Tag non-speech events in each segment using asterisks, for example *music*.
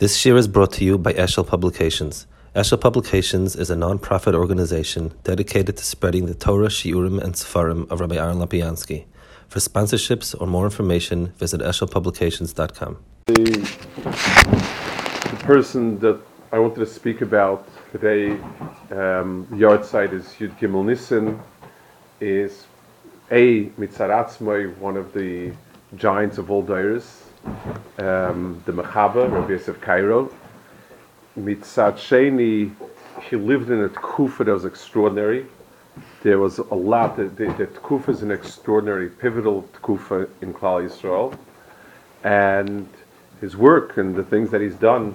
This year is brought to you by Eshel Publications. Eshel Publications is a non-profit organization dedicated to spreading the Torah, Shiurim, and Sefarim of Rabbi Aaron Lapiansky. For sponsorships or more information, visit eshelpublications.com. The, the person that I wanted to speak about today, um, yard site is Yud Gimel Nissen, is a Mitzaratzmoy, one of the giants of all Dairis, um, the Mechaba, Rabbi Yosef Karo. Mitzat Sheni, he lived in a Tkufa that was extraordinary. There was a lot, the, the, the Tkufa is an extraordinary, pivotal Tkufa in Klal Yisrael. And his work and the things that he's done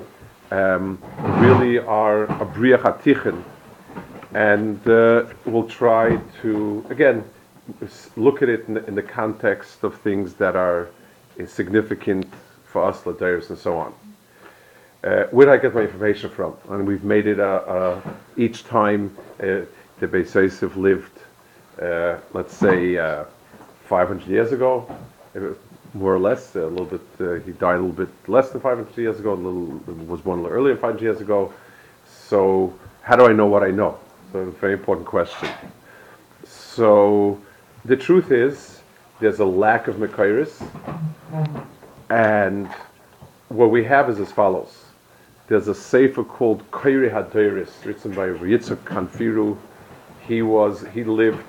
um, really are a Briach Atichen. And uh, we'll try to, again, look at it in the, in the context of things that are significant for us, Ladairis, and so on. Uh, where I get my information from? And we've made it uh, uh, each time uh, the Beis Yosef lived, uh, let's say, uh, 500 years ago, more or less. A little bit. he died a little bit less than 500 years ago. A little was born a little earlier, 500 years ago. So how do I know what I know? So a very important question. So the truth is, there's a lack of Mekairis, and what we have is as follows. There's a sefer called Kairi Hadairis, written by Yitzhak Kanfiru. He was he lived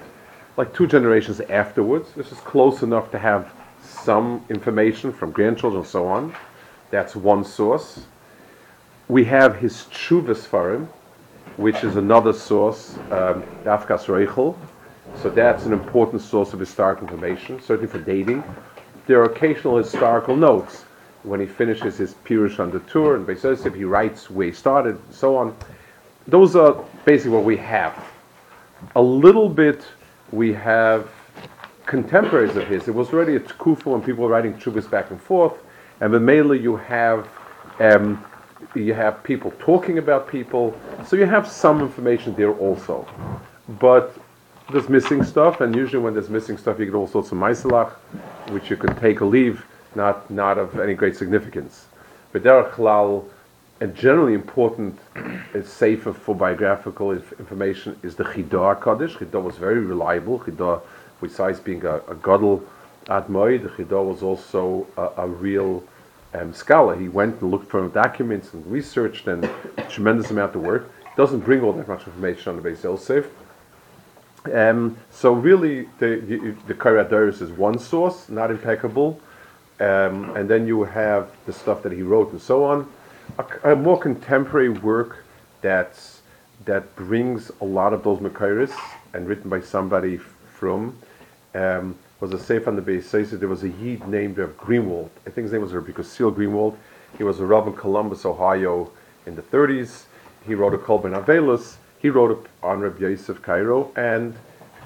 like two generations afterwards. This is close enough to have some information from grandchildren and so on. That's one source. We have his Chuvas Farim, which is another source, um, Dafkas Reichel. So that's an important source of historic information, certainly for dating. There are occasional historical notes when he finishes his Pirush on the Tur and Beis he writes where he started, and so on. Those are basically what we have. A little bit we have contemporaries of his. It was already a tkufa when people were writing chubas back and forth, and then mainly you have um, you have people talking about people, so you have some information there also. But there's missing stuff, and usually when there's missing stuff, you get all sorts of maisalach, which you can take or leave not, not of any great significance. But Derech Chalal, a generally important is safer for biographical information is the Chidah Kaddish. Chidah was very reliable. Chidah, besides being a, a Gadol Admoy, the Chidah was also a, a real um, scholar. He went and looked for documents and researched and *coughs* tremendous amount of work. Doesn't bring all that much information on the Beis Yosef. Um, so really, the the, the is one source, not impeccable. Um, and then you have the stuff that he wrote and so on. A, a more contemporary work that's, that brings a lot of those Makairis and written by somebody from um, was a Sefer on the base. There was a Yid named Greenwald. I think his name was Rabbi Seal Greenwald. He was a Rav in Columbus, Ohio in the 30s. He wrote a Kol Ben Avelus. He wrote on Rabbi Yosef Karo, and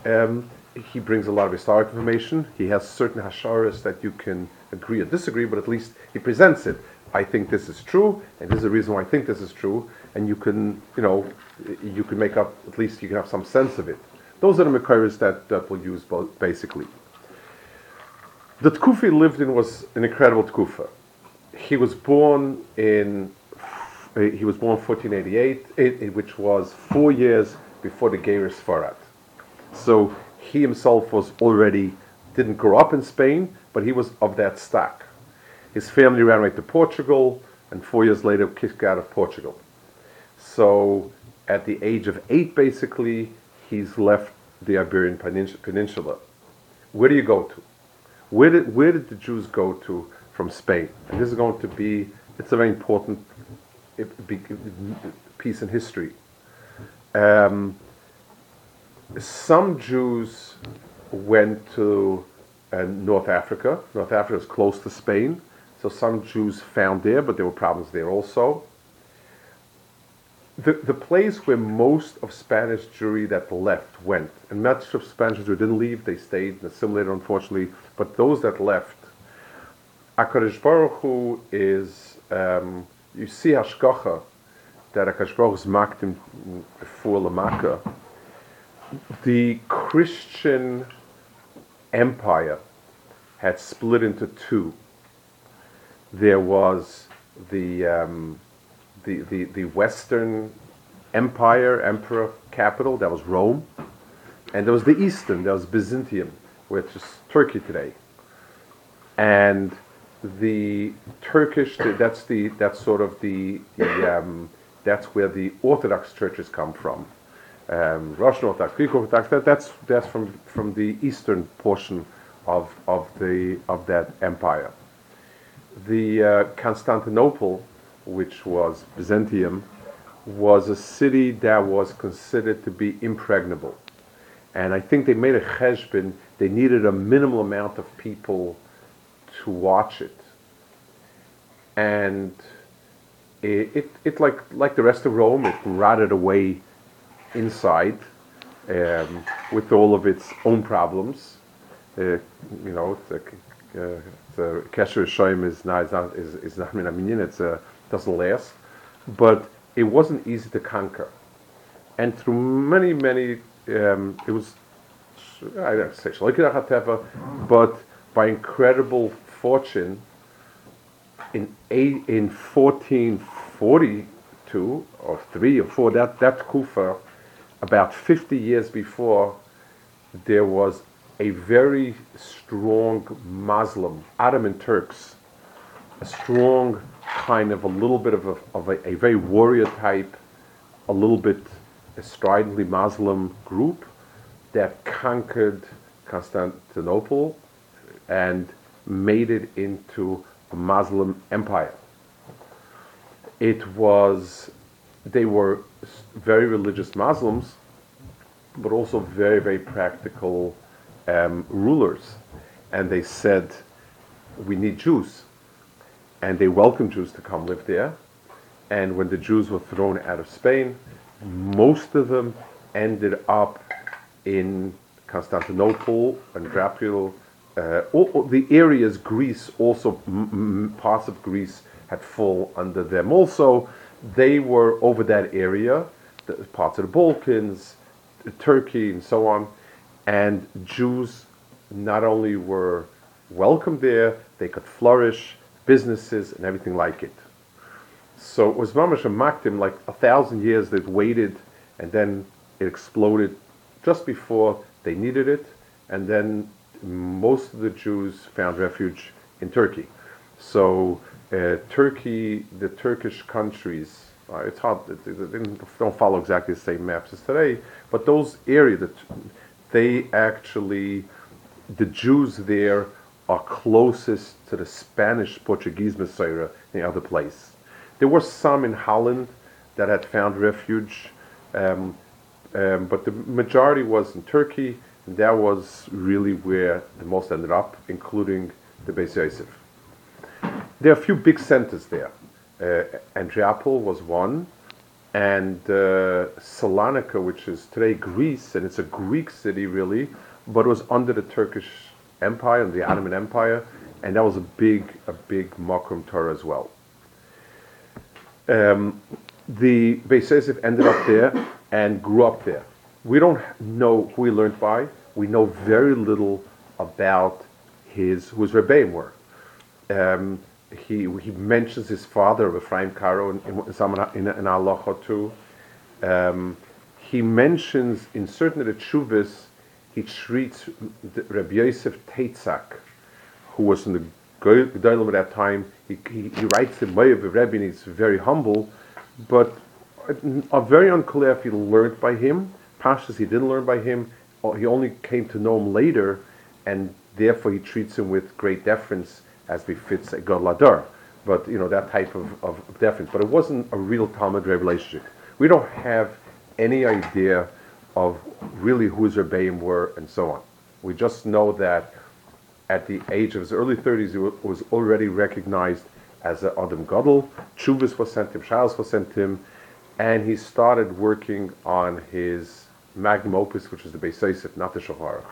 um, he brings a lot of historic information. He has certain hasharas that you can agree or disagree, but at least he presents it. I think this is true, and this is the reason why I think this is true, and you can, you know, you can make up, at least you can have some sense of it. Those are the Mekairis that, that we'll use basically. The Tkufa he lived in was an incredible Tkufa. He was born in, Uh, he was born 1488, which was four years before the Geiris Farad. So he himself was already, didn't grow up in Spain, but he was of that stock. His family ran away to Portugal, and four years later, kicked out of Portugal. So, at the age of eight, basically, he's left the Iberian Peninsula. Where do you go to? Where did, where did the Jews go to from Spain? And this is going to be, it's a very important piece in history. Um, some Jews went to and North Africa. North Africa is close to Spain, so some Jews found there, but there were problems there also. The, the place where most of Spanish Jewry that left went, and much of Spanish Jewry didn't leave, they stayed and assimilated, unfortunately, but those that left, HaKadosh Baruch Hu is, um, you see Hashgacha, that Hu is makdim for Lamaka. The Christian empire had split into two. There was the, um, the, the, the Western Empire, emperor capital, that was Rome. And there was the Eastern, that was Byzantium, which is Turkey today. And the Turkish, that's the that's sort of the, the um, that's where the Orthodox churches come from. Um, Russian Orthodox, Greek Orthodox, that, that's that's from from the eastern portion of of the of that empire. The uh, Constantinople, which was Byzantium, was a city that was considered to be impregnable, and I think they made a cheshbon. They needed a minimal amount of people to watch it. And it, it, it, like, like the rest of Rome, it rotted away inside um, with all of its own problems. Uh, you know, the, uh, the Kesher Shoim is not, is not, is, is not Minaminian, it uh, doesn't last. But it wasn't easy to conquer. And through many, many, um, it was, I don't say, but by incredible fortune, in eight, in 1442 or three or four, that that Kufa, about 50 years before, there was a very strong Muslim, Ottoman Turks, a strong kind of a little bit of a, of a, a very warrior type, a little bit a stridently Muslim group that conquered Constantinople and made it into a Muslim empire. It was, they were very religious Muslims, but also very, very practical um, rulers. And they said, we need Jews. And they welcomed Jews to come live there. And when the Jews were thrown out of Spain, most of them ended up in Constantinople and Dracula uh, all, all the areas Greece also m- parts of Greece had fall under them. Also, they were over that area, the, parts of the Balkans, Turkey, and so on. And Jews not only were welcome there, they could flourish, businesses and everything like it. So it was mamash maktim, like a thousand years they've waited, and then it exploded just before they needed it, and then most of the Jews found refuge in Turkey. So uh, Turkey, the Turkish countries, uh, it's hard, they don't follow exactly the same maps as today, but those areas, they actually, the Jews there are closest to the Spanish Portuguese Messiah in the other place. There were some in Holland that had found refuge, um, um, but the majority was in Turkey that was really where the most ended up, including the Beis Yosef. There are a few big centers there. Uh, Andriapol was one, and uh, Salonika, which is today Greece, and it's a Greek city really, but it was under the Turkish Empire and the Ottoman Empire, and that was a big, a big Mokum Torah as well. Um, the Beis Yosef ended up there and grew up there. We don't know who he learned by we know very little about his who his rebbeim were. Um, he he mentions his father, Ephraim Karo, in in, in, in Aloha too. Um, he mentions in certain of the chuvas, he treats Rabbi Yosef Taitazak, who was in the Gedolim at that time. He, he, he writes the Moav Rebbe, and he's very humble, but uh, very unclear if he learned by him. Pashas he didn't learn by him, Oh, he only came to know him later, and therefore he treats him with great deference as befits a God Ladar. But you know that type of, of deference. But it wasn't a real Talmud relationship. We don't have any idea of really who his Rebbeim were and so on. We just know that at the age of his early 30s, he was already recognized as an Adam Gadol. Chuvas was sent him, Shals was sent him, and he started working on his magnum opus, which is the Beis Yosef, not the Shulchan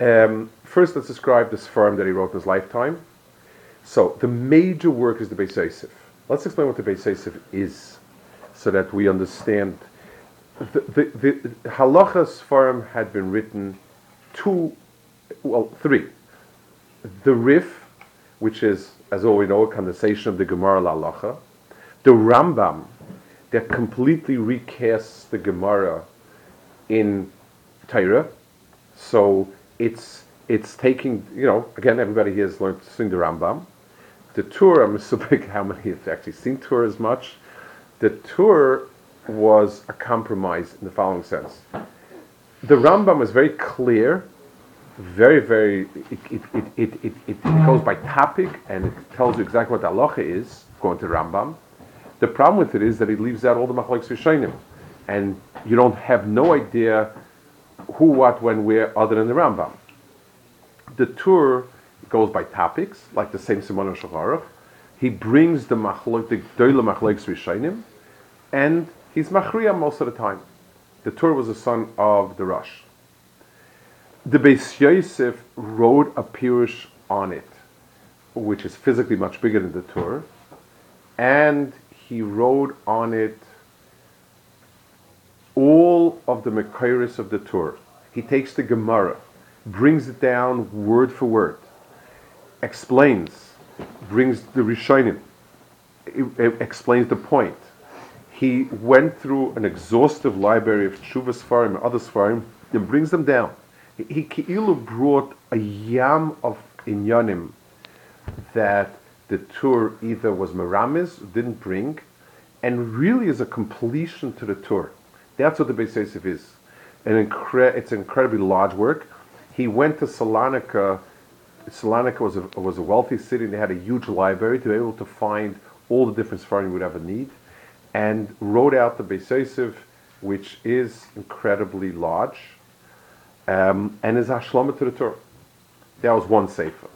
um, First, let's describe this firm that he wrote in his lifetime. So, the major work is the Beis Yosef. Let's explain what the Beis Yosef is, so that we understand. The, the, the Halachas firm had been written two, well, three. The Rif, which is as all we know, a condensation of the Gemara Lalacha. The Rambam, that completely recasts the Gemara in Torah. So it's it's taking, you know, again, everybody here has learned to sing the Rambam. The Tur, I'm *laughs* assuming how many have actually seen Tur as much. The Tur was a compromise in the following sense. The Rambam was very clear, very, very, it, it, it, it, it, it goes by topic and it tells you exactly what the halacha is, going to Rambam. The problem with it is that it leaves out all the machlokes rishonim, and you don't have no idea who, what, when, where, other than the Rambam. The Tur goes by topics, like the same Simon of Shulchan He brings the machlok, the doyle machlokes rishonim, and he's machriya most of the time. The Tur was a son of the Rosh. The Beis Yosef wrote a pirush on it, which is physically much bigger than the Tur, and he wrote on it all of the Mekairis of the Tur. He takes the Gemara, brings it down word for word, explains, brings the Rishonim, explains the point, he went through an exhaustive library of Tshuva Sfarim and other Sfarim and brings them down. He Ki'ilu brought a yam of inyanim that the Tur either was Meramis, didn't bring, and really is a completion to the Tur. That's what the Beis Yosef is. An incre- it's an incredibly large work. He went to Salonika. Salonika was a, was a wealthy city, and they had a huge library to be able to find all the different Sfarim you would ever need and wrote out the Beis Yosef, which is incredibly large, um, and is Hashlama to the Torah. That was one sefer.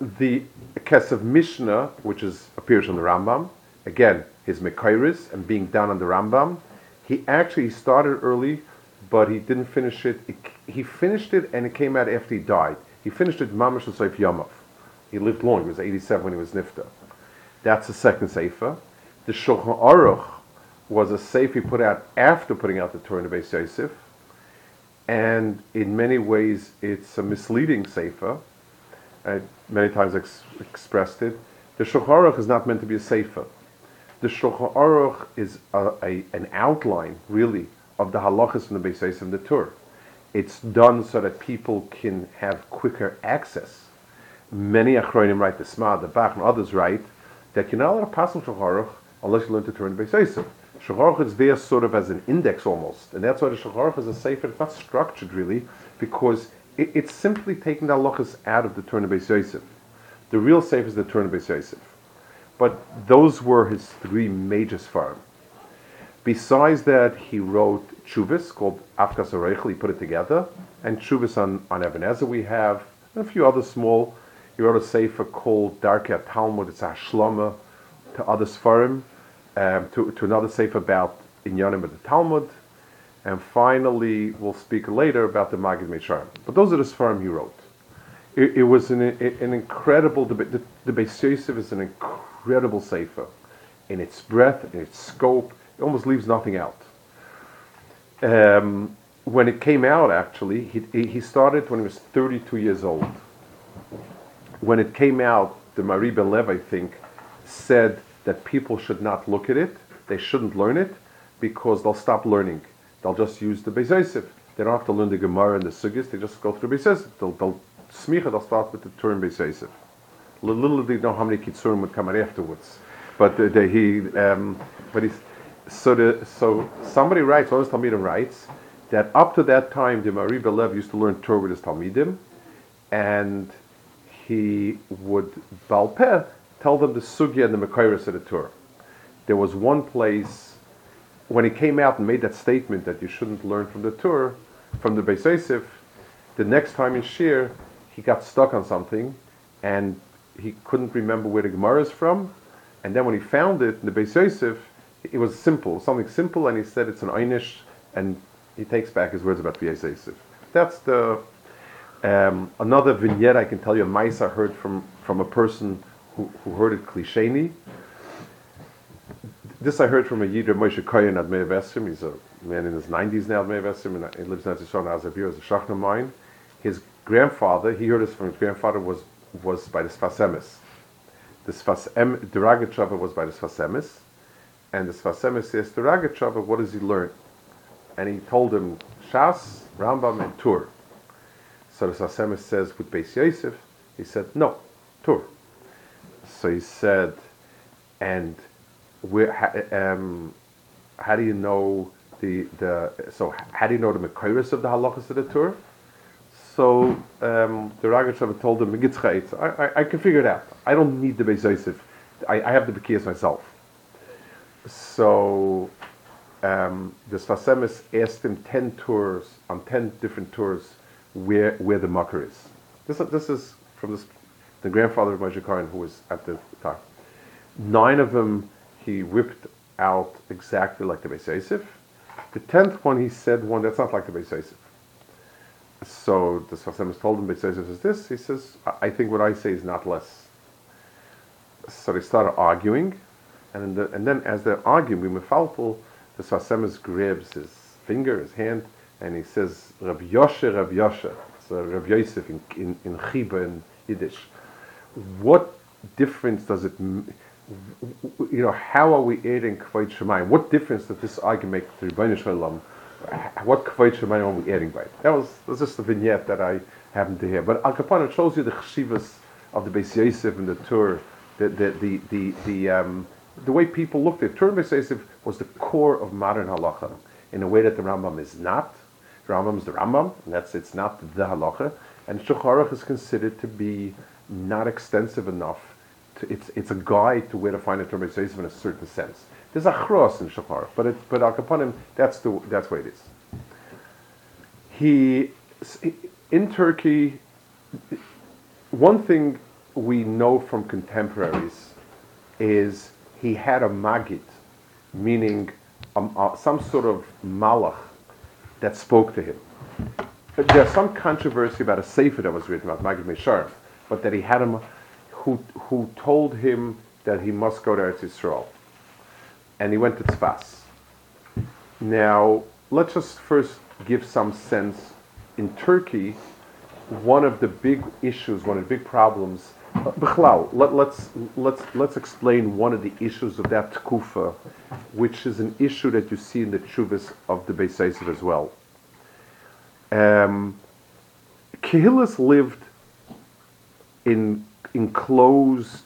The Kesef Mishnah, which is appears on the Rambam, again his Mekairis and being down on the Rambam, he actually started early, but he didn't finish it. He finished it, and it came out after he died. He finished it Mamash Seif Yamav. He lived long. He was 87 when he was Nifta. That's the second sefer. The Shulchan Aruch was a sefer he put out after putting out the Torah in the Beis Yosef, and in many ways it's a misleading sefer. I many times ex- expressed it. The Shulchan Aruch is not meant to be a sefer. The Shulchan Aruch is a, a, an outline, really, of the halachas in the Yosef and the Torah. It's done so that people can have quicker access. Many Achronim write, the Sma, the Bach, and others write, that you're not allowed to pass on Shulchan unless you learn to turn Beis Yosef. Shulchan is there sort of as an index almost, and that's why the Shulchan is a sefer. It's not structured really, because it, it's simply taking the halachas out of the of Beis Yosef. The real sefer is the of Beis Yosef. But those were his three major svarim. Besides that, he wrote Chuvis called Afkas Oreichel, he put it together, and Chuvis on, on Even Ezer we have, and a few other small. He wrote a sefer called Darkei Talmud, it's a Shlama, to other Sfarim, um, to, to another Sefer about Inyanim of the Talmud, and finally we'll speak later about the Magid Meisharim. But those are the Sfarim he wrote. It, it was an, an incredible debate. The, the Beis Yosef is an incredible Sefer in its breadth, in its scope. It almost leaves nothing out. Um, when it came out, actually, he, he started when he was 32 years old. When it came out, the Marie Ben Lev, I think, said that people should not look at it, they shouldn't learn it, because they'll stop learning. They'll just use the Beis. They don't have to learn the Gemara and the Sugis, they just go through Beis. They'll, they'll smicha, they'll start with the Turim Beis Yosef. Little they know how many Kitzurim would come out afterwards. But uh, the, he, um, but he's, so the, so somebody writes, one of Talmidim writes, that up to that time, the Marie Belev used to learn Torah with his Talmidim, and he would balpeh tell them the sugya and the Mekairis of the Torah. There was one place when he came out and made that statement that you shouldn't learn from the Torah, from the Beis Yosef, the next time in Shir, he got stuck on something and he couldn't remember where the Gemara is from. And then when he found it in the Beis Yosef, it was simple, something simple, and he said it's an Einish, and he takes back his words about Beis Yosef. That's the um, another vignette I can tell you. A mice I heard from from a person who, who heard it klisheni. This I heard from a Yidra Moshe Koyen at Meir. He's a man in his 90s now at Meir and he lives in Atzishon Azabir as a Shachna mine. His grandfather, he heard this from his grandfather, was was by the Sfas Emes. The Sfas Em, the Rogatchover was by the Sfas Emes, and the Sfas Emes says to Rogatchover, what does he learn? And he told him Shas, Rambam, and Tur. So the Sfas Emes says with Beis Yosef, he said no, Tur. So he said, and where, um, how do you know the the so how do you know the Mekoiris of the halachas of the Tur? So um, the Rogatchover told him, I, I, I can figure it out. I don't need the Beis. I, I have the Bekiyas myself. So um, the Sfas Emes asked him 10 tours, on 10 different tours, where, where the mucker is. This, this is from this, the grandfather of Moshe who was at the time. Nine of them he whipped out exactly like the Beis Yosef. The tenth one he said one that's not like the Beis Yosef. So the Sfas Emes told him, Beis Yosef is this. He says, I think what I say is not less. So they started arguing, and, the, and then as they're arguing, we mefalpul, the Sfas Emes grabs his finger, his hand, and he says, Rav Yoshe, Rav Yoshe. So Rav Yosef in, in, in in Yiddish. What difference does it, m- you know, how are we adding Kvayt Shemayim? What difference does this argument make to Rebbeinu Shalom? What Kvayt Shemayim are we adding by it? That was, that was just a vignette that I happened to hear. But Al Kaponim shows you the chshivas of the Beis Yosef and the Tur, the, the, the, the, the, um, the way people looked at. Tur and Beis Yosef was the core of modern halacha in a way that the Rambam is not. The Rambam is the Rambam, and that's it's not the halacha. And Shulchan is considered to be not extensive enough. It's, it's a guide to where to find a Tur Beis in a certain sense. There's a chros in Aruch, but it, but Al Kaponim, that's the that's what it is. He in Turkey, one thing we know from contemporaries is he had a magid, meaning um, uh, some sort of malach that spoke to him. But There's some controversy about a sefer that was written about Magid Mesharim, but that he had him who, who told him that he must go to Eretz Yisrael. And he went to Tzfas. Now, let's just first give some sense. In Turkey, one of the big issues, one of the big problems, let, let's, let's, let's explain one of the issues of that tkufa, which is an issue that you see in the Chuvas of the Beis as well. Um, Kehillas lived in enclosed,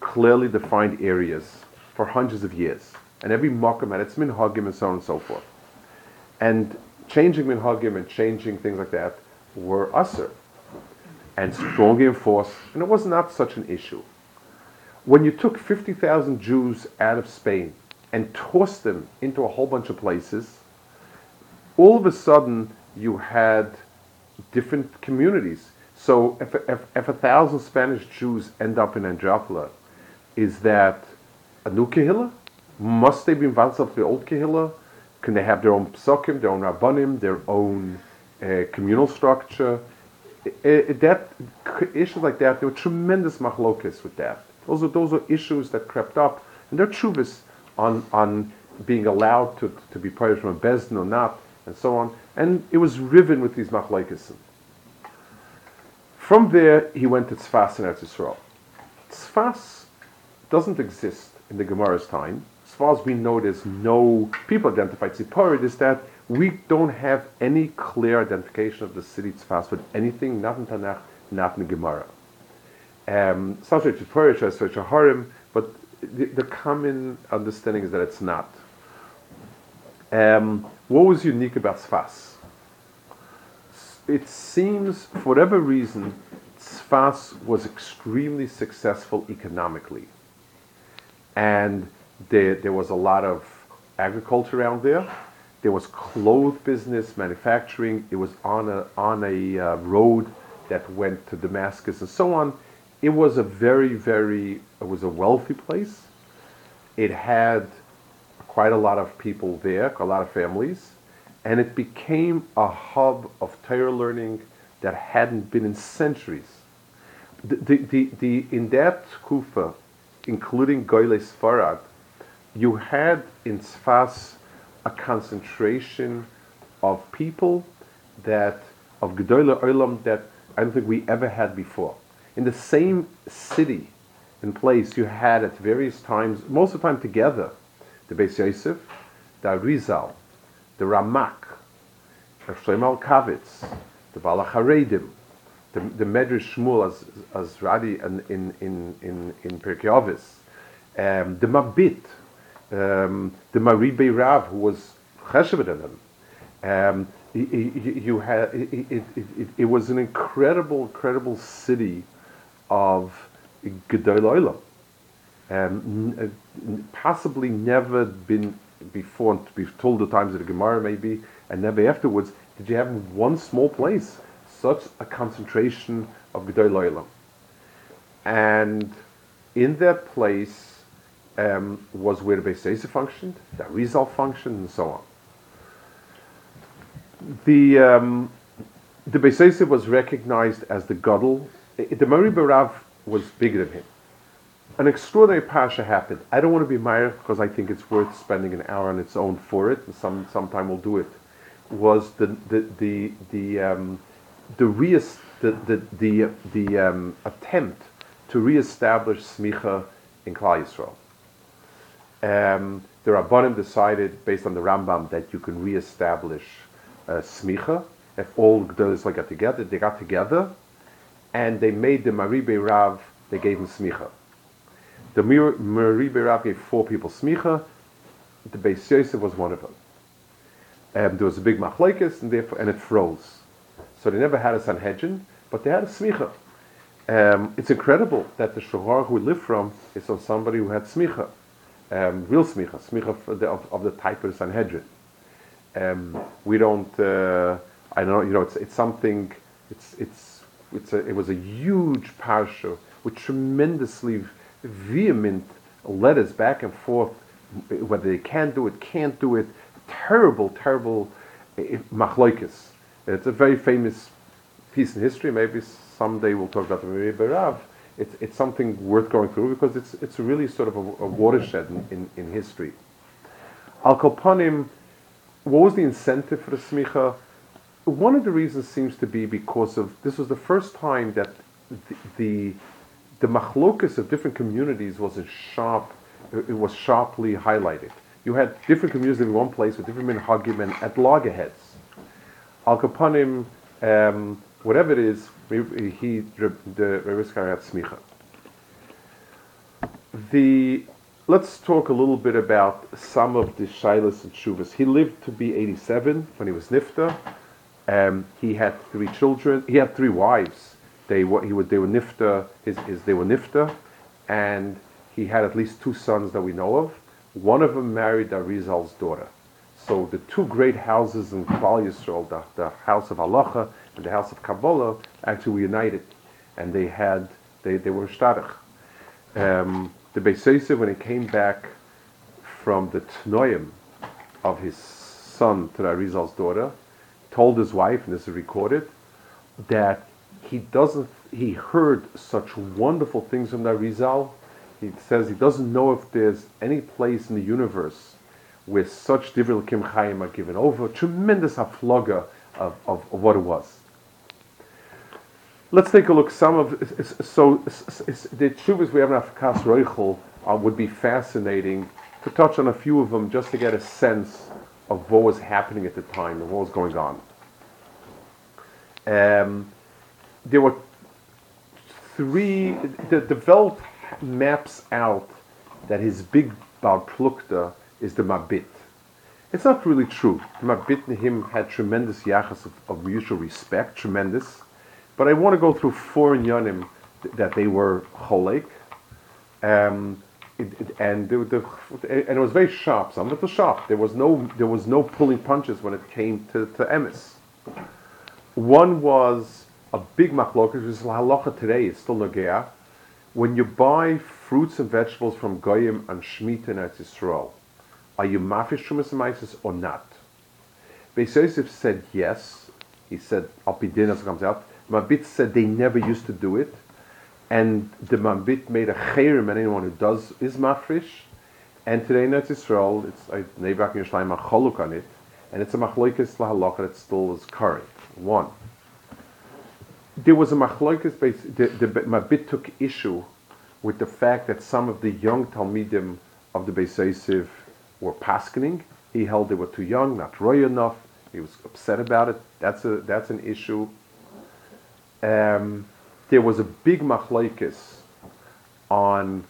clearly defined areas for hundreds of years. And every mokum had its minhagim and so on and so forth. And changing minhagim and changing things like that were usher and strongly enforced, and it was not such an issue. When you took 50,000 Jews out of Spain and tossed them into a whole bunch of places, all of a sudden you had different communities. So if, if, if a thousand Spanish Jews end up in Andropolis, is that a new kehillah? Must they be involved of the old kehillah? Can they have their own psukim, their own rabbanim, their own uh, communal structure? That issues like that, there were tremendous machlokes with that. Those are those are issues that crept up, and they're chuvas on on being allowed to, to be part from a bezdin or not, and so on. And it was riven with these machlokes. From there, he went to Tzfas in Eretz Yisrael. Tzfas doesn't exist in the Gemara's time. As far as we know, there's no people identified. Tziporid is that we don't have any clear identification of the city Tzfas with anything, not in Tanakh, not in Gemara. Um, sounds like Tziporid, sounds like Harim, but the, the common understanding is that it's not. Um, what was unique about Tzfas? It seems, for whatever reason, Tzfas was extremely successful economically. And there, there was a lot of agriculture around there. There was cloth business, manufacturing. It was on a, on a uh, road that went to Damascus and so on. It was a very, very, it was a wealthy place. It had quite a lot of people there, a lot of families, and it became a hub of Torah learning that hadn't been in centuries. The, the, the, the, in that kufa, including Goyle Sfarad, you had in Sfas a concentration of people that, of Gedoyle Olam that I don't think we ever had before. In the same city and place, you had at various times, most of the time together, the Beis Yosef, the Arizal, the Ramak, the Shlomo Kavitz, the Balacharedim, the, the Medrash Shmuel as, as Radi in, in, in, in, Pirkei um, the Mabit, um, the Maribe Rav, who was Chesed them. Um, you had it, it, it, it, was an incredible, incredible city of Gedol um, uh, possibly never been before, and to be told the times of the Gemara maybe, and never afterwards, did you have in one small place such a concentration of Gedol And in that place um, was where the Beis functioned, the Rizal functioned, and so on the um, the Beis was recognized as the Gadol. The Mori Barav was bigger than him. An extraordinary pasha happened. I don't want to be Meyer because I think it's worth spending an hour on its own for it, and some sometime we'll do it. Was the the the the um, the, the the the, the um, attempt to reestablish smicha in Klal Yisrael? Um, the Rabbanim decided, based on the Rambam, that you can reestablish uh, smicha. If all Gdolis got together, they got together, and they made the Maribe Rav. They gave him smicha. The Maribe Rav gave four people smicha. The Beis Yosef was one of them. Um, there was a big machlekes, and therefore, and it froze. So they never had a Sanhedrin, but they had a smicha. Um, it's incredible that the Shohar who we live from is on somebody who had smicha, um, real smicha, smicha of the, of, of the type of Sanhedrin. Um, we don't. Uh, I don't know. You know, it's it's something. It's it's it's a, it was a huge parsha with tremendously vehement letters back and forth, whether they can do it, can't do it. Terrible, terrible eh, machloikis. It's a very famous piece in history. Maybe someday we'll talk about the Miri Berav. It's, it's something worth going through because it's, it's really sort of a, a watershed in, in, in history. Al Kopanim, what was the incentive for the smicha? One of the reasons seems to be because of this was the first time that the the, the machlokas of different communities was sharp, it was sharply highlighted. You had different communities in one place with different minhagim and at loggerheads. Al Kapanim, um, whatever it is, he the Reviskar had smicha. The Let's talk a little bit about some of the Shilas and Shuvas. He lived to be 87 when he was Nifta. Um, he had three children. He had three wives. They were, he would, they were Nifta, his, his, they were Nifta, and he had at least two sons that we know of. One of them married Arizal's daughter. So the two great houses in Klal Yisrael, the, the house of Halacha and the house of Kabbalah, actually were united, and they had they, they were shtadach. Um, the Beis when he came back from the Tnoim of his son to Arizal's daughter, told his wife, and this is recorded, that he doesn't. He heard such wonderful things from that Rizal. He says he doesn't know if there's any place in the universe where such divrei kim are given over. Tremendous afloga of, of, of what it was. Let's take a look. Some of so the tshuvas we have in Afkas Roichel uh, would be fascinating to touch on a few of them just to get a sense of what was happening at the time and what was going on. Um, there were three. The, the maps out that his big Bar Plukta is the Mabit. It's not really true. The Mabit and him had tremendous yachas of, of mutual respect, tremendous. But I want to go through four inyanim that they were cholek, um, it, it, and the, the, and it was very sharp. Some of it was sharp. There was no there was no pulling punches when it came to, to emes. One was a big machlokas, which is halacha today. It's still nagea. When you buy fruits and vegetables from goyim and shmita in Eretz Yisrael, are you mafish shumas or not? Beis Yosef said yes. He said, "I'll comes out." Mabit said they never used to do it, and the Mabit made a chayrim and anyone who does is mafrish. And today in Eretz Yisrael, it's Neivak Yerushalayim a choluk on it, and it's a machloikis lahalacha that still is current. One. There was a machloikis base. The, the Mabit took issue with the fact that some of the young Talmidim of the Beis Yosef were paskening. He held they were too young, not roy enough. He was upset about it. That's a that's an issue. Um, there was a big machlokes on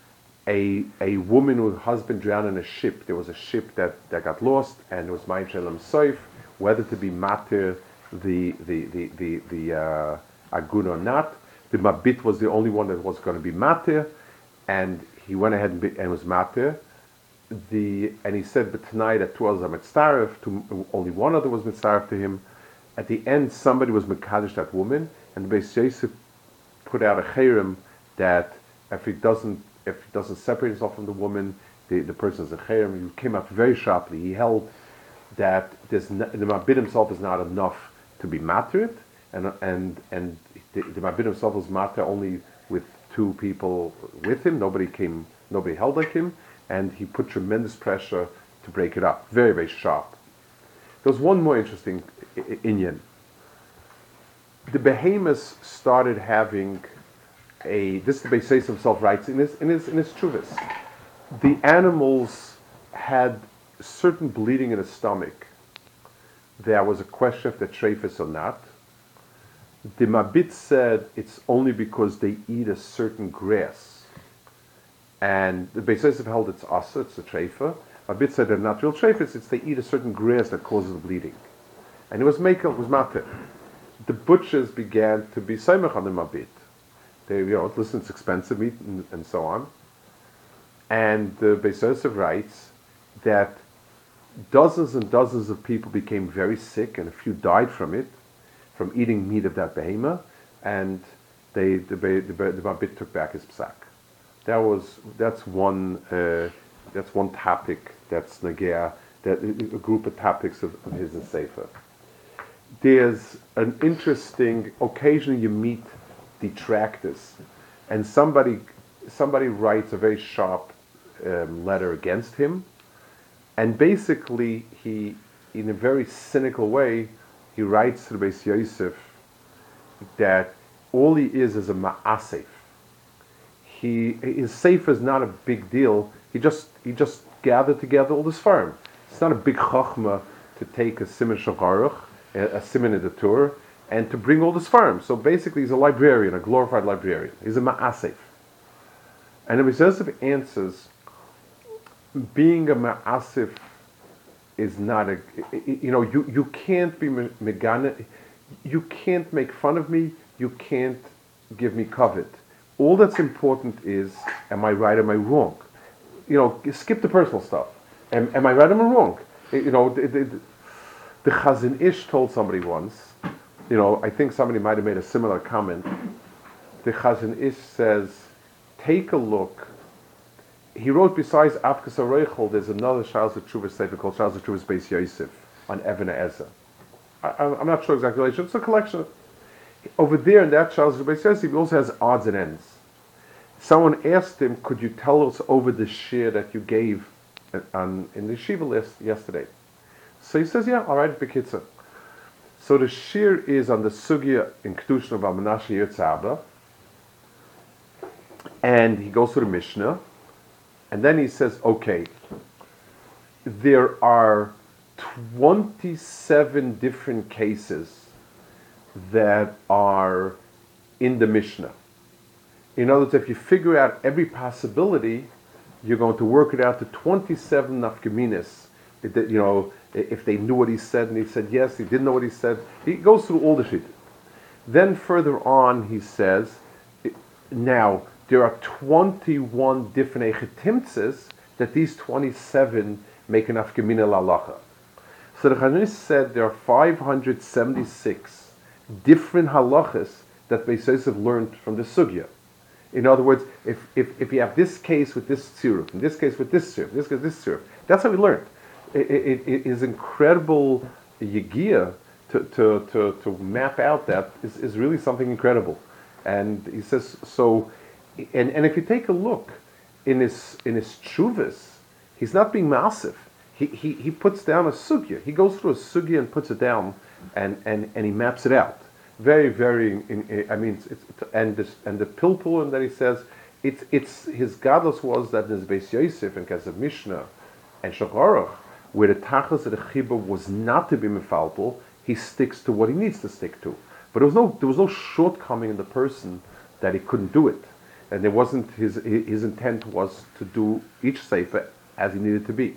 a a woman whose husband drowned in a ship. There was a ship that, that got lost, and it was Ma'im Shalom Soif, whether to be matir the the the the, the uh, agun or not. The mabit was the only one that was going to be matir, and he went ahead and, be, and was matir. The and he said, but tonight at two hours mitzaref, to only one other was mitzaref to him. At the end, somebody was mekadosh that woman, and the Beis Yosef put out a cherem that if he doesn't if he doesn't separate himself from the woman, the, the person is a cherem. He came up very sharply. He held that there's no, the mabit himself is not enough to be matrid, and and and the, the himself was matter only with two people with him. Nobody came, nobody held like him, and he put tremendous pressure to break it up. Very very sharp. There was one more interesting Indian. The behemoths started having a this the Beis himself writes in his in his in his truvis. The animals had certain bleeding in the stomach. There was a question if they're or not. The Mabit said it's only because they eat a certain grass. And the Beis Yosef held it's asa, it's a trefa. Mabit said they're not real trefas, it's they eat a certain grass that causes the bleeding. And it was makel, it was matir. The butchers began to be saimach on the Mabit. They, you know, listen, it's expensive meat and, and so on. And the Beis Yosef writes that dozens and dozens of people became very sick, and a few died from it, from eating meat of that behemoth, and they, the, the, the, took back his psak. That was, that's one, uh, that's one topic that's Nagea, that, a group of topics of, of his and Sefer. There's an interesting, occasionally you meet detractors, and somebody somebody writes a very sharp um, letter against him, and basically he, in a very cynical way, he writes to Beis Yosef that all he is is a ma'asef. He his sefer is not a big deal. He just he just gathered together all this firm. It's not a big chachma to take a simon shacharuch, a, a simon in the Torah, and to bring all this farm. So basically, he's a librarian, a glorified librarian. He's a ma'asif. And the Yosef answers, being a ma'asif is not a, you know, you, you can't be megana, you can't make fun of me, you can't give me covet. All that's important is, am I right, am I wrong? You know, skip the personal stuff. Am, am I right, am I wrong? You know, the, the, the Chazon Ish told somebody once, you know, I think somebody might have made a similar comment. The Chazon Ish says, take a look. He wrote besides Afkas Areichel, there's another of Truvas statement called of Truvas Beis Yosef on Evan Ezer. I, am not sure exactly. It's a collection. Over there in that Charles of Beis Yosef, he also has odds and ends. Someone asked him, could you tell us over the share that you gave uh, on, in the Shiva list yesterday? So he says, yeah, all right, Bekitza. So the shir is on the sugya in Kedushin of Almanashe Yitzhaba, and he goes to the Mishnah, and then he says, okay, there are 27 different cases that are in the Mishnah. In other words, if you figure out every possibility, you're going to work it out to 27 nafkaminas. You know, if they knew what he said and he said yes, he didn't know what he said. He goes through all the shit. Then further on, he says, now there are 21 different echetimtzes that these 27 make an afgemina lalacha. So the Chanunis said there are 576 different halachas that Beis Yosef learned from the sugya. In other words, if, if, if you have this case with this tziruf, in this case with this tziruf, this case with this tziruf, that's how we learned it, it, it is incredible yigia to, to, to, to map out that is, is really something incredible. And he says, so, and, and if you take a look in his, in his chuvas, he's not being massive. He, he, he puts down a sugya. He goes through a sugya and puts it down and, and, and he maps it out. very, very. In, in, I mean, it's, it's, and this, and the pilpul, and that he says, it's it's his godless was that in Beis Yosef and Kesef Mishnah and Shacharach, where the tachlis of the chibur was not to be mefalpul, he sticks to what he needs to stick to. But there was no there was no shortcoming in the person that he couldn't do it, and there wasn't his his intent was to do each sefer as he needed to be.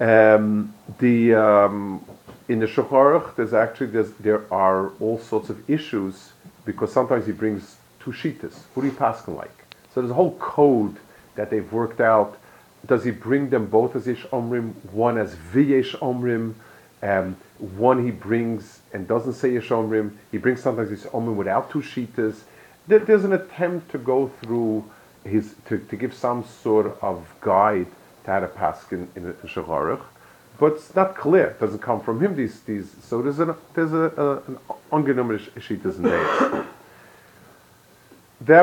Um, the um, in the Shulchan there's actually there's, there are all sorts of issues because sometimes he brings two shitas. Who do you like? So there's a whole code that they've worked out. Does he bring them both as Ish Omrim, one as V'yesh Omrim? Um, one he brings and doesn't say Ish Omrim. He brings sometimes Ish Omrim without two shitas. There, there's an attempt to go through his to, to give some sort of guide to how to pass in, in, but it's not clear. It doesn't come from him. These these so there's an there's a, a an ongenommen shitas in there.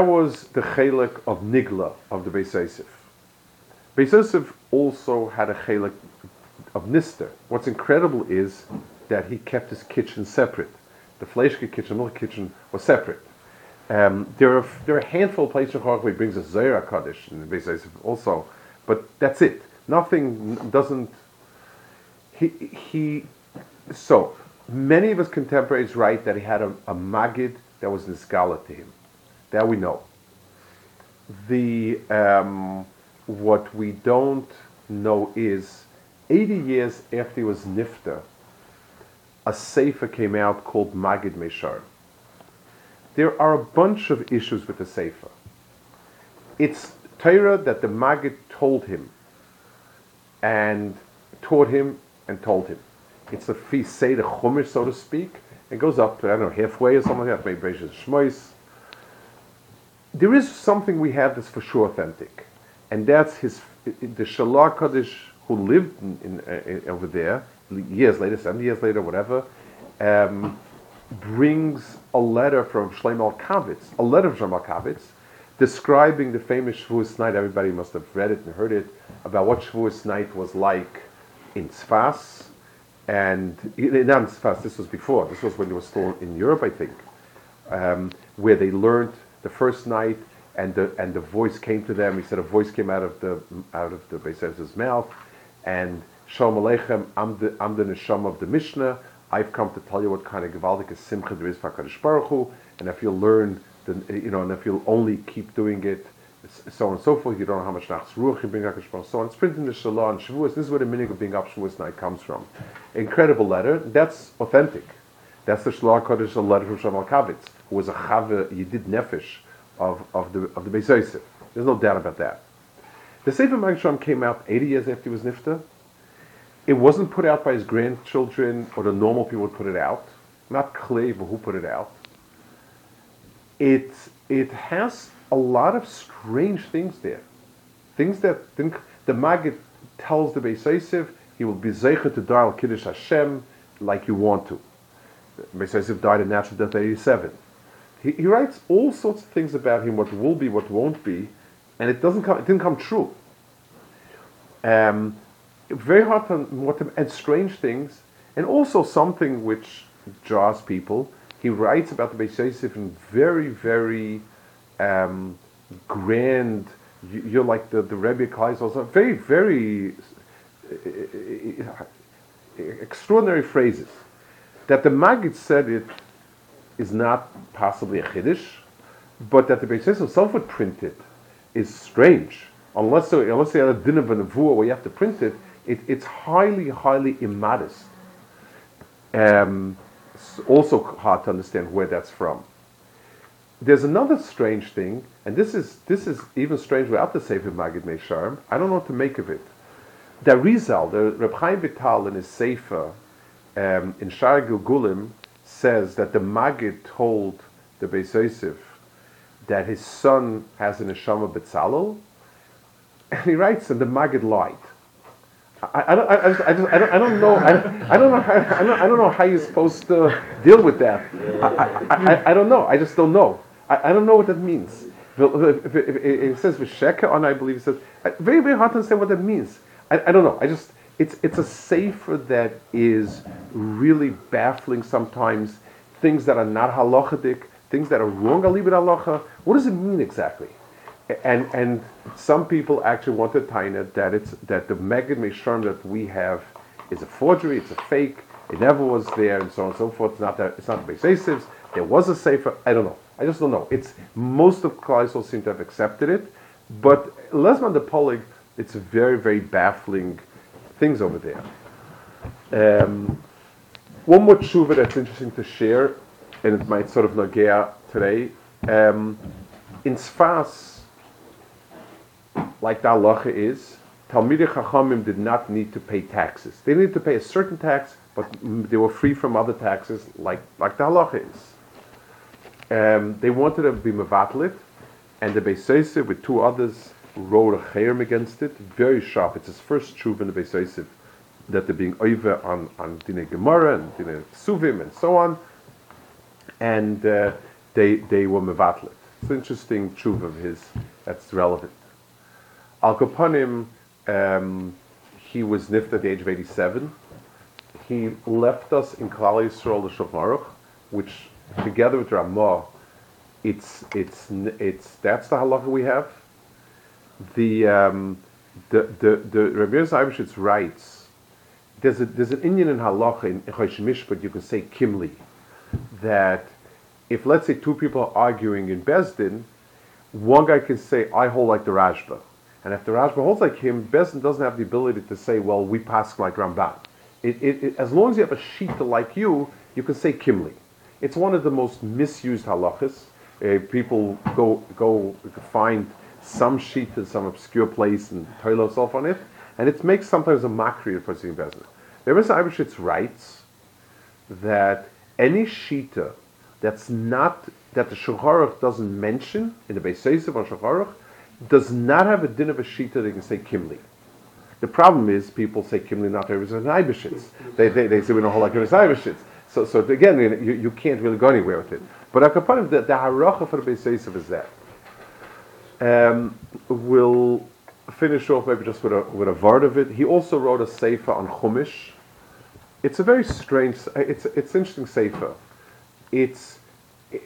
Was the chelik of Nigla of the Beis Yosef. Beis Yosef also had a chelik of Nister. What's incredible is that he kept his kitchen separate. The Fleischke kitchen, the kitchen was separate. Um, there are there are a handful of places where he brings a Zera Kaddish in the also, but that's it. Nothing doesn't. He he. So many of his contemporaries write that he had a, a magid that was nisgala to him. That we know. The um, what we don't know is 80 years after he was nifta, a sefer came out called Magid Meshar. There are a bunch of issues with the sefer. It's Torah that the Magid told him and taught him and told him. It's a feast say the chumash, so to speak. It goes up to I don't know halfway or something like that. Maybe Shmois there is something we have that's for sure authentic, and that's his the Shalah Kodesh who lived in, in, uh, over there years later, seventy years later, whatever, um, brings a letter from Shlomo Kavitz, a letter from Shlomo Kavitz, describing the famous Shavuos night. Everybody must have read it and heard it about what Shavuos night was like in Tzfas, and not in Tzfas. This was before. This was when they were still in Europe, I think, um, where they learned the first night, and the and the voice came to them. He said a voice came out of the out of the Beisez's mouth, and Shalom Aleichem, I'm the I'm the neshama of the Mishnah. I've come to tell you what kind of gewaldige simcha there is for Kadosh Baruch Hu, and if you'll learn, the, you know, and if you'll only keep doing it, so on and so forth, you don't know how much nachs ruach you bring Kadosh Baruch So on. It's printed in the Shalah and Shavuos. This is where the meaning of being up Shavuos night comes from. Incredible letter. That's authentic. That's the Shalah Kodesh, a letter from Shamal Kavitz who was a Chava Yedid Nefesh of, of the of the Beis Yosef. There's no doubt about that. The Sefer Maggid came out 80 years after he was Nifta. It wasn't put out by his grandchildren or the normal people would put it out. Not clear but who put it out. It, it has a lot of strange things there. Things that the Maggid tells the Beis Yosef he will be zeicher to die al Kiddush Hashem like you want to. Beis Yosef died a natural death at 87 he, he writes all sorts of things about him, what will be, what won't be, and it doesn't come, it didn't come true. Um, very hard to, what and strange things, and also something which draws people. He writes about the Beis Yosef in very, very um, grand. You're like the the Rebbe Kais very, very extraordinary phrases that the Maggid said it is not possibly a chiddush, but that the Beis himself would print it is strange. Unless unless they had a din of a nevuah where you have to print it, it it's highly, highly immodest. Um, also hard to understand where that's from. There's another strange thing, and this is this is even strange without the Sefer Magid Meisharim. I don't know what to make of it. The Arizal, the Reb Chaim Vital in his Sefer um, in Shar Gilgulim, says that the Magid told the Beis Yosef that his son has an Neshama Betzalel, and he writes, and the Magid lied. I, I, don't, I, I, just, I, don't, I don't know. I, I don't know. How, I, don't, I don't know how you're supposed to deal with that. I, I, I, don't know. I just don't know. I, I don't know what that means. It says v'sheka on. I believe it says very very hard to understand what that means. I, I don't know. I just it's it's a sefer that is really baffling sometimes. things that are not halachic, things that are wrong alibid halacha. What does it mean exactly? And and some people actually want to tie it that it's that the Megid Mesharim that we have is a forgery, it's a fake, it never was there, and so on and so forth. It's not that it's not the Beis There was a sefer. I don't know. I just don't know. It's most of Kleisel seem to have accepted it, but Lesman the Polig, it's very very baffling things over there. Um, one more tshuva that's interesting to share, and it might sort of nagea today. Um, in Sfas, like the halacha is, Talmidei Chachamim did not need to pay taxes. They needed to pay a certain tax, but they were free from other taxes, like like the halacha is. Um, they wanted to be mevatlit, and the Beis with two others wrote a chayim against it, very sharp. It's his first tshuva in the Beis that they're being over on, on Dine Gemara and Dine Suvim and so on. And uh, they, they were Mevatlet. It's an interesting tshuva of his that's relevant. Al Kaponim, um, he was nift at the age of 87. He left us in Klal Yisrael the Shulchan which together with Ramah, it's, it's, it's, that's the halacha we have. The, um, the, the, the Rabbi writes there's, a, there's an Indian in halacha in Chosh but you can say kimli, that if let's say two people are arguing in Bezdin, one guy can say, I hold like the Rashba. And if the Rashba holds like him, Bezdin doesn't have the ability to say, well, we pass like Ramban. It, it, it, as long as you have a shita like you, you can say kimli. It's one of the most misused halachas. Uh, people go go find some sheet in some obscure place and toil yourself on it, and it makes sometimes a mockery of Pesachim Bezdin. The Rebbe Eibeshitz writes that any shita that's not that the Shulchan doesn't mention in the Beis Yosef of Shulchan does not have a din of a shita they can say kimli. The problem is people say kimli not Rebbe Eibeshitz. They, they, they say we don't hold like Rebbe Eibeshitz. So, so again, you, you can't really go anywhere with it. But Al Kaponim, the, the haracha for the Beis is that. Um, we'll finish off maybe just with a, with a word of it. He also wrote a sefer on Chumash, it's a very strange. It's it's interesting sefer. It's,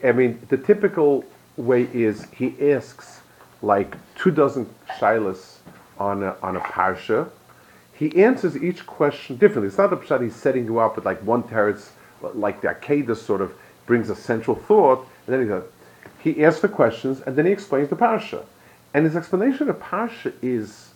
I mean, the typical way is he asks like two dozen shilas on a, on a parsha. He answers each question differently. It's not a pshat he's setting you up with like one teretz, like the Akedah sort of brings a central thought, and then he he asks the questions, and then he explains the parsha. And his explanation of parsha is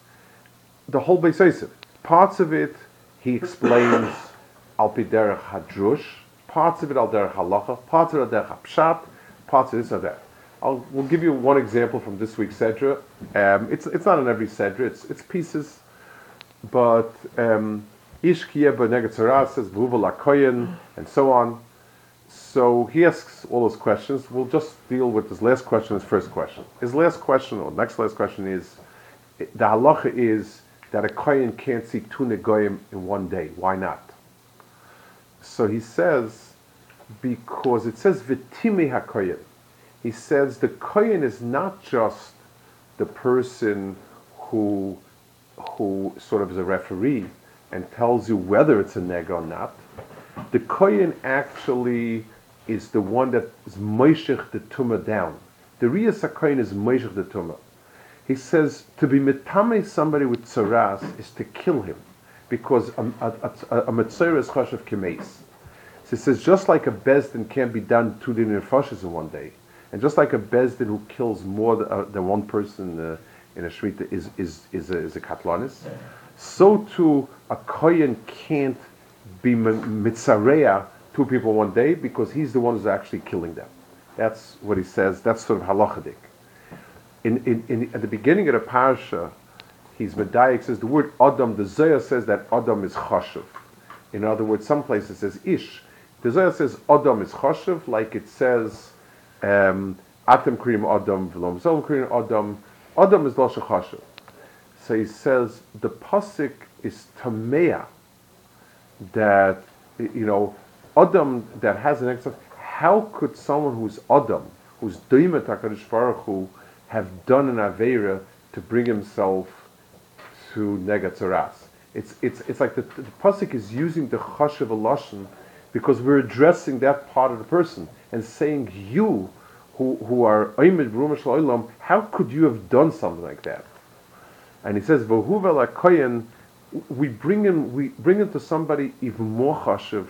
the whole Beis Parts of it he explains *coughs* al derech hadrush, parts of it al derech halacha, parts of it al derech pshat, parts of this or that. I'll we'll give you one example from this week's sedra. Um, it's it's not in every sedra. It's it's pieces, but um, ish kiya b'negat says v'uva and so on. So he asks all those questions. We'll just deal with his last question, his first question. His last question, or next last question is, the halacha is that a kohen can't see two negoyim in one day. Why not? So he says, because it says vitime hakoyin. He says the koyin is not just the person who who sort of is a referee and tells you whether it's a neg or not. The koyin actually is the one that is moishich the tumah down. The riyas hakoyin is moishich the tumah. He says to be mitame somebody with tsaras is to kill him because a, a, a, a mitzvah is chashav kemes. So he says just like a bezdin can't be done two din nefashis in one day, and just like a bezdin who kills more than, uh, than one person uh, in a shmita is is is a, is a katlanis, so too a kohen can't be mitzareya two people one day because he's the one who's actually killing them. That's what he says. That's sort of halachadik. In, in, in, at the beginning of the parasha, he's Medayik says the word Adam, the Zohar says that Adam is chashuv. In other words, some places says ish. The Zohar says Adam is chashuv, like it says um, Atem krim Adam, v'lom zom krim Adam. Adam is losha chashuv. So he says the pasuk is tamea that you know Adam that has an extra. How could someone who's Adam, who's doimet Hakadosh Baruch Hu, have done an avera to bring himself to negatzaras? It's it's it's like the, the pasuk is using the chashav lashon because we're addressing that part of the person and saying, you who, who are how could you have done something like that? And he says, we bring him, we bring him to somebody even more chashiv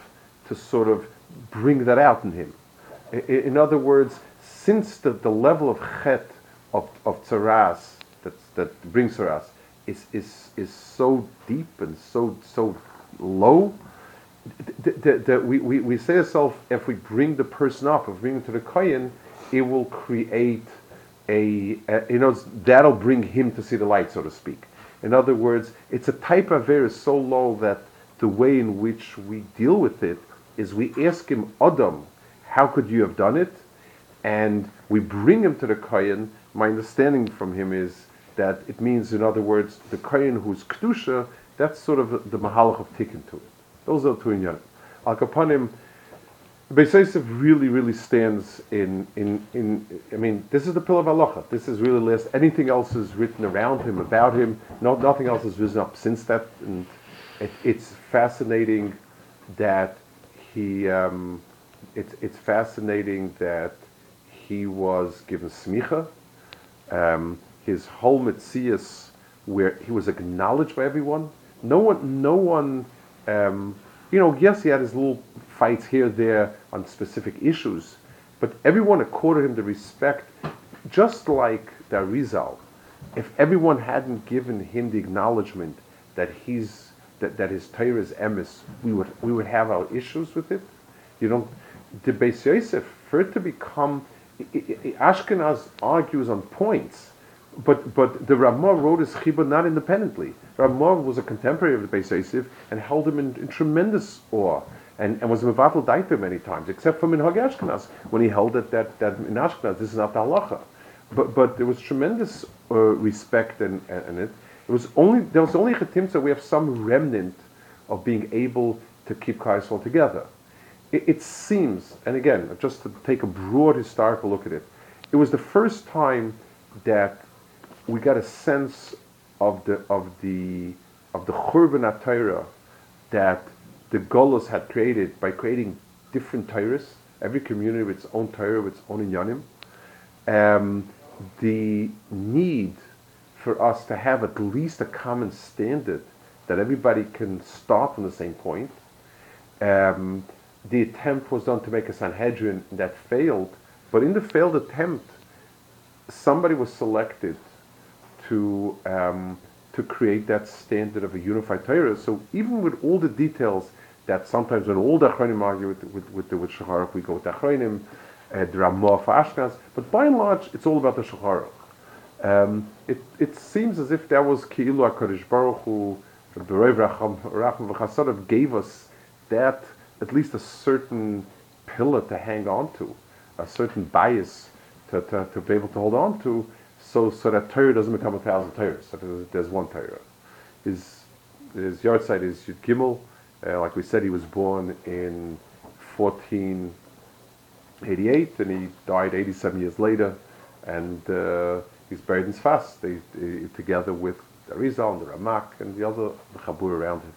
to sort of bring that out in him. In other words, since the, the level of chet, of, of tzaras, that, that brings tzaras, is, is, is so deep and so, so low, that we, we, we say ourselves, if we bring the person up, if we bring him to the kohen, it will create a, a, you know, that'll bring him to see the light, so to speak. In other words, it's a type of air so low that the way in which we deal with it is we ask him, Adam, how could you have done it? And we bring him to the Kohen. My understanding from him is that it means, in other words, the Kohen who's Kedusha, that's sort of the Mahalach of Tikkun to it. Those are two inyanim. Al Kaponim, Beis Yosef really, really stands in, in, in, I mean, this is the pillar of halacha. This is really last. Anything else is written around him, about him. No, nothing else has risen up since that. And it, it's fascinating that he, um, it's, it's fascinating that he was given smicha. Um, his whole mitzias, where he was acknowledged by everyone. No one, no one, um, you know, yes, he had his little fights here, there on specific issues, but everyone accorded him the respect, just like the Arizal. If everyone hadn't given him the acknowledgement that he's that, that his Torah is emes, we would we would have our issues with it. You know, the Beis Yosef, for it to become, Ashkenaz argues on points, but but the Ramah wrote his Chibah not independently. Ramah was a contemporary of the Beis Yosef and held him in, in tremendous awe and, and was Mevatel Daita many times, except for Minhag Ashkenaz, when he held it that, that in Ashkenaz, this is not the halacha. But, but there was tremendous uh, respect in, in, it. It was only, there was only Chetimsa we have some remnant of being able to keep Kaisel together. It, it seems, and again, just to take a broad historical look at it, it was the first time that we got a sense of the of the of the Churban Torah that the Golos had created by creating different Torahs, every community with its own Torah, with its own inyanim. Um, the need for us to have at least a common standard that everybody can start from the same point. Um, the attempt was done to make a Sanhedrin that failed, but in the failed attempt, somebody was selected to um, to create that standard of a unified Torah. So even with all the details that sometimes when all the Achronim argue with, with, with, the, with Shacharach, we go with the Achronim, uh, the Ramah for Ashkenaz, but by and large, it's all about the Shacharach. Um, it, it seems as if that was Ki'ilu HaKadosh Baruch Hu, Racham of gave us that, at least a certain pillar to hang on to, a certain bias to, to, to be able to hold on to, so, so that Torah doesn't become a thousand Torahs, so there's, there's one Torah. His, his yahrzeit is Yud Gimel, uh, like we said, he was born in 1488 and he died 87 years later. And uh, he's buried in Sfas they, they, together with the Arizal and the Ramak and the other the Chabur around him.